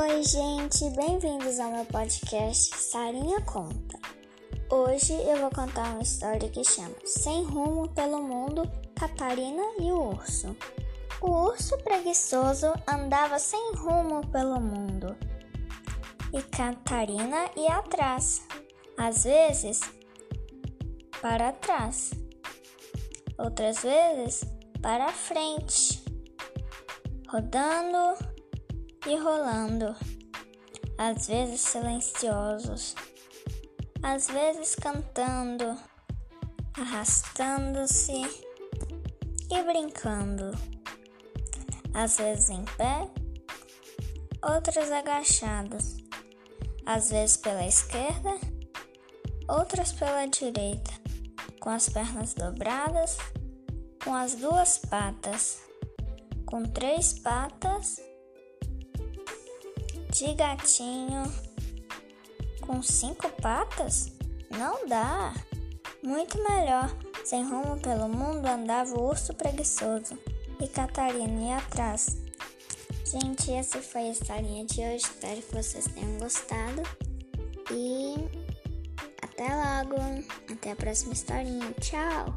Oi, gente, bem-vindos ao meu podcast Sarinha Conta. Hoje eu vou contar uma história que chama Sem Rumo pelo Mundo Catarina e o Urso. O urso preguiçoso andava sem rumo pelo mundo e Catarina ia atrás, às vezes para trás, outras vezes para frente, rodando e rolando, às vezes silenciosos, às vezes cantando, arrastando-se e brincando, às vezes em pé, outras agachadas, às vezes pela esquerda, outras pela direita, com as pernas dobradas, com as duas patas, com três patas, de gatinho, com cinco patas? Não dá! Muito melhor, sem rumo pelo mundo andava o urso preguiçoso e Catarina ia atrás. Gente, essa foi a historinha de hoje. Espero que vocês tenham gostado. E até logo. Até a próxima historinha. Tchau!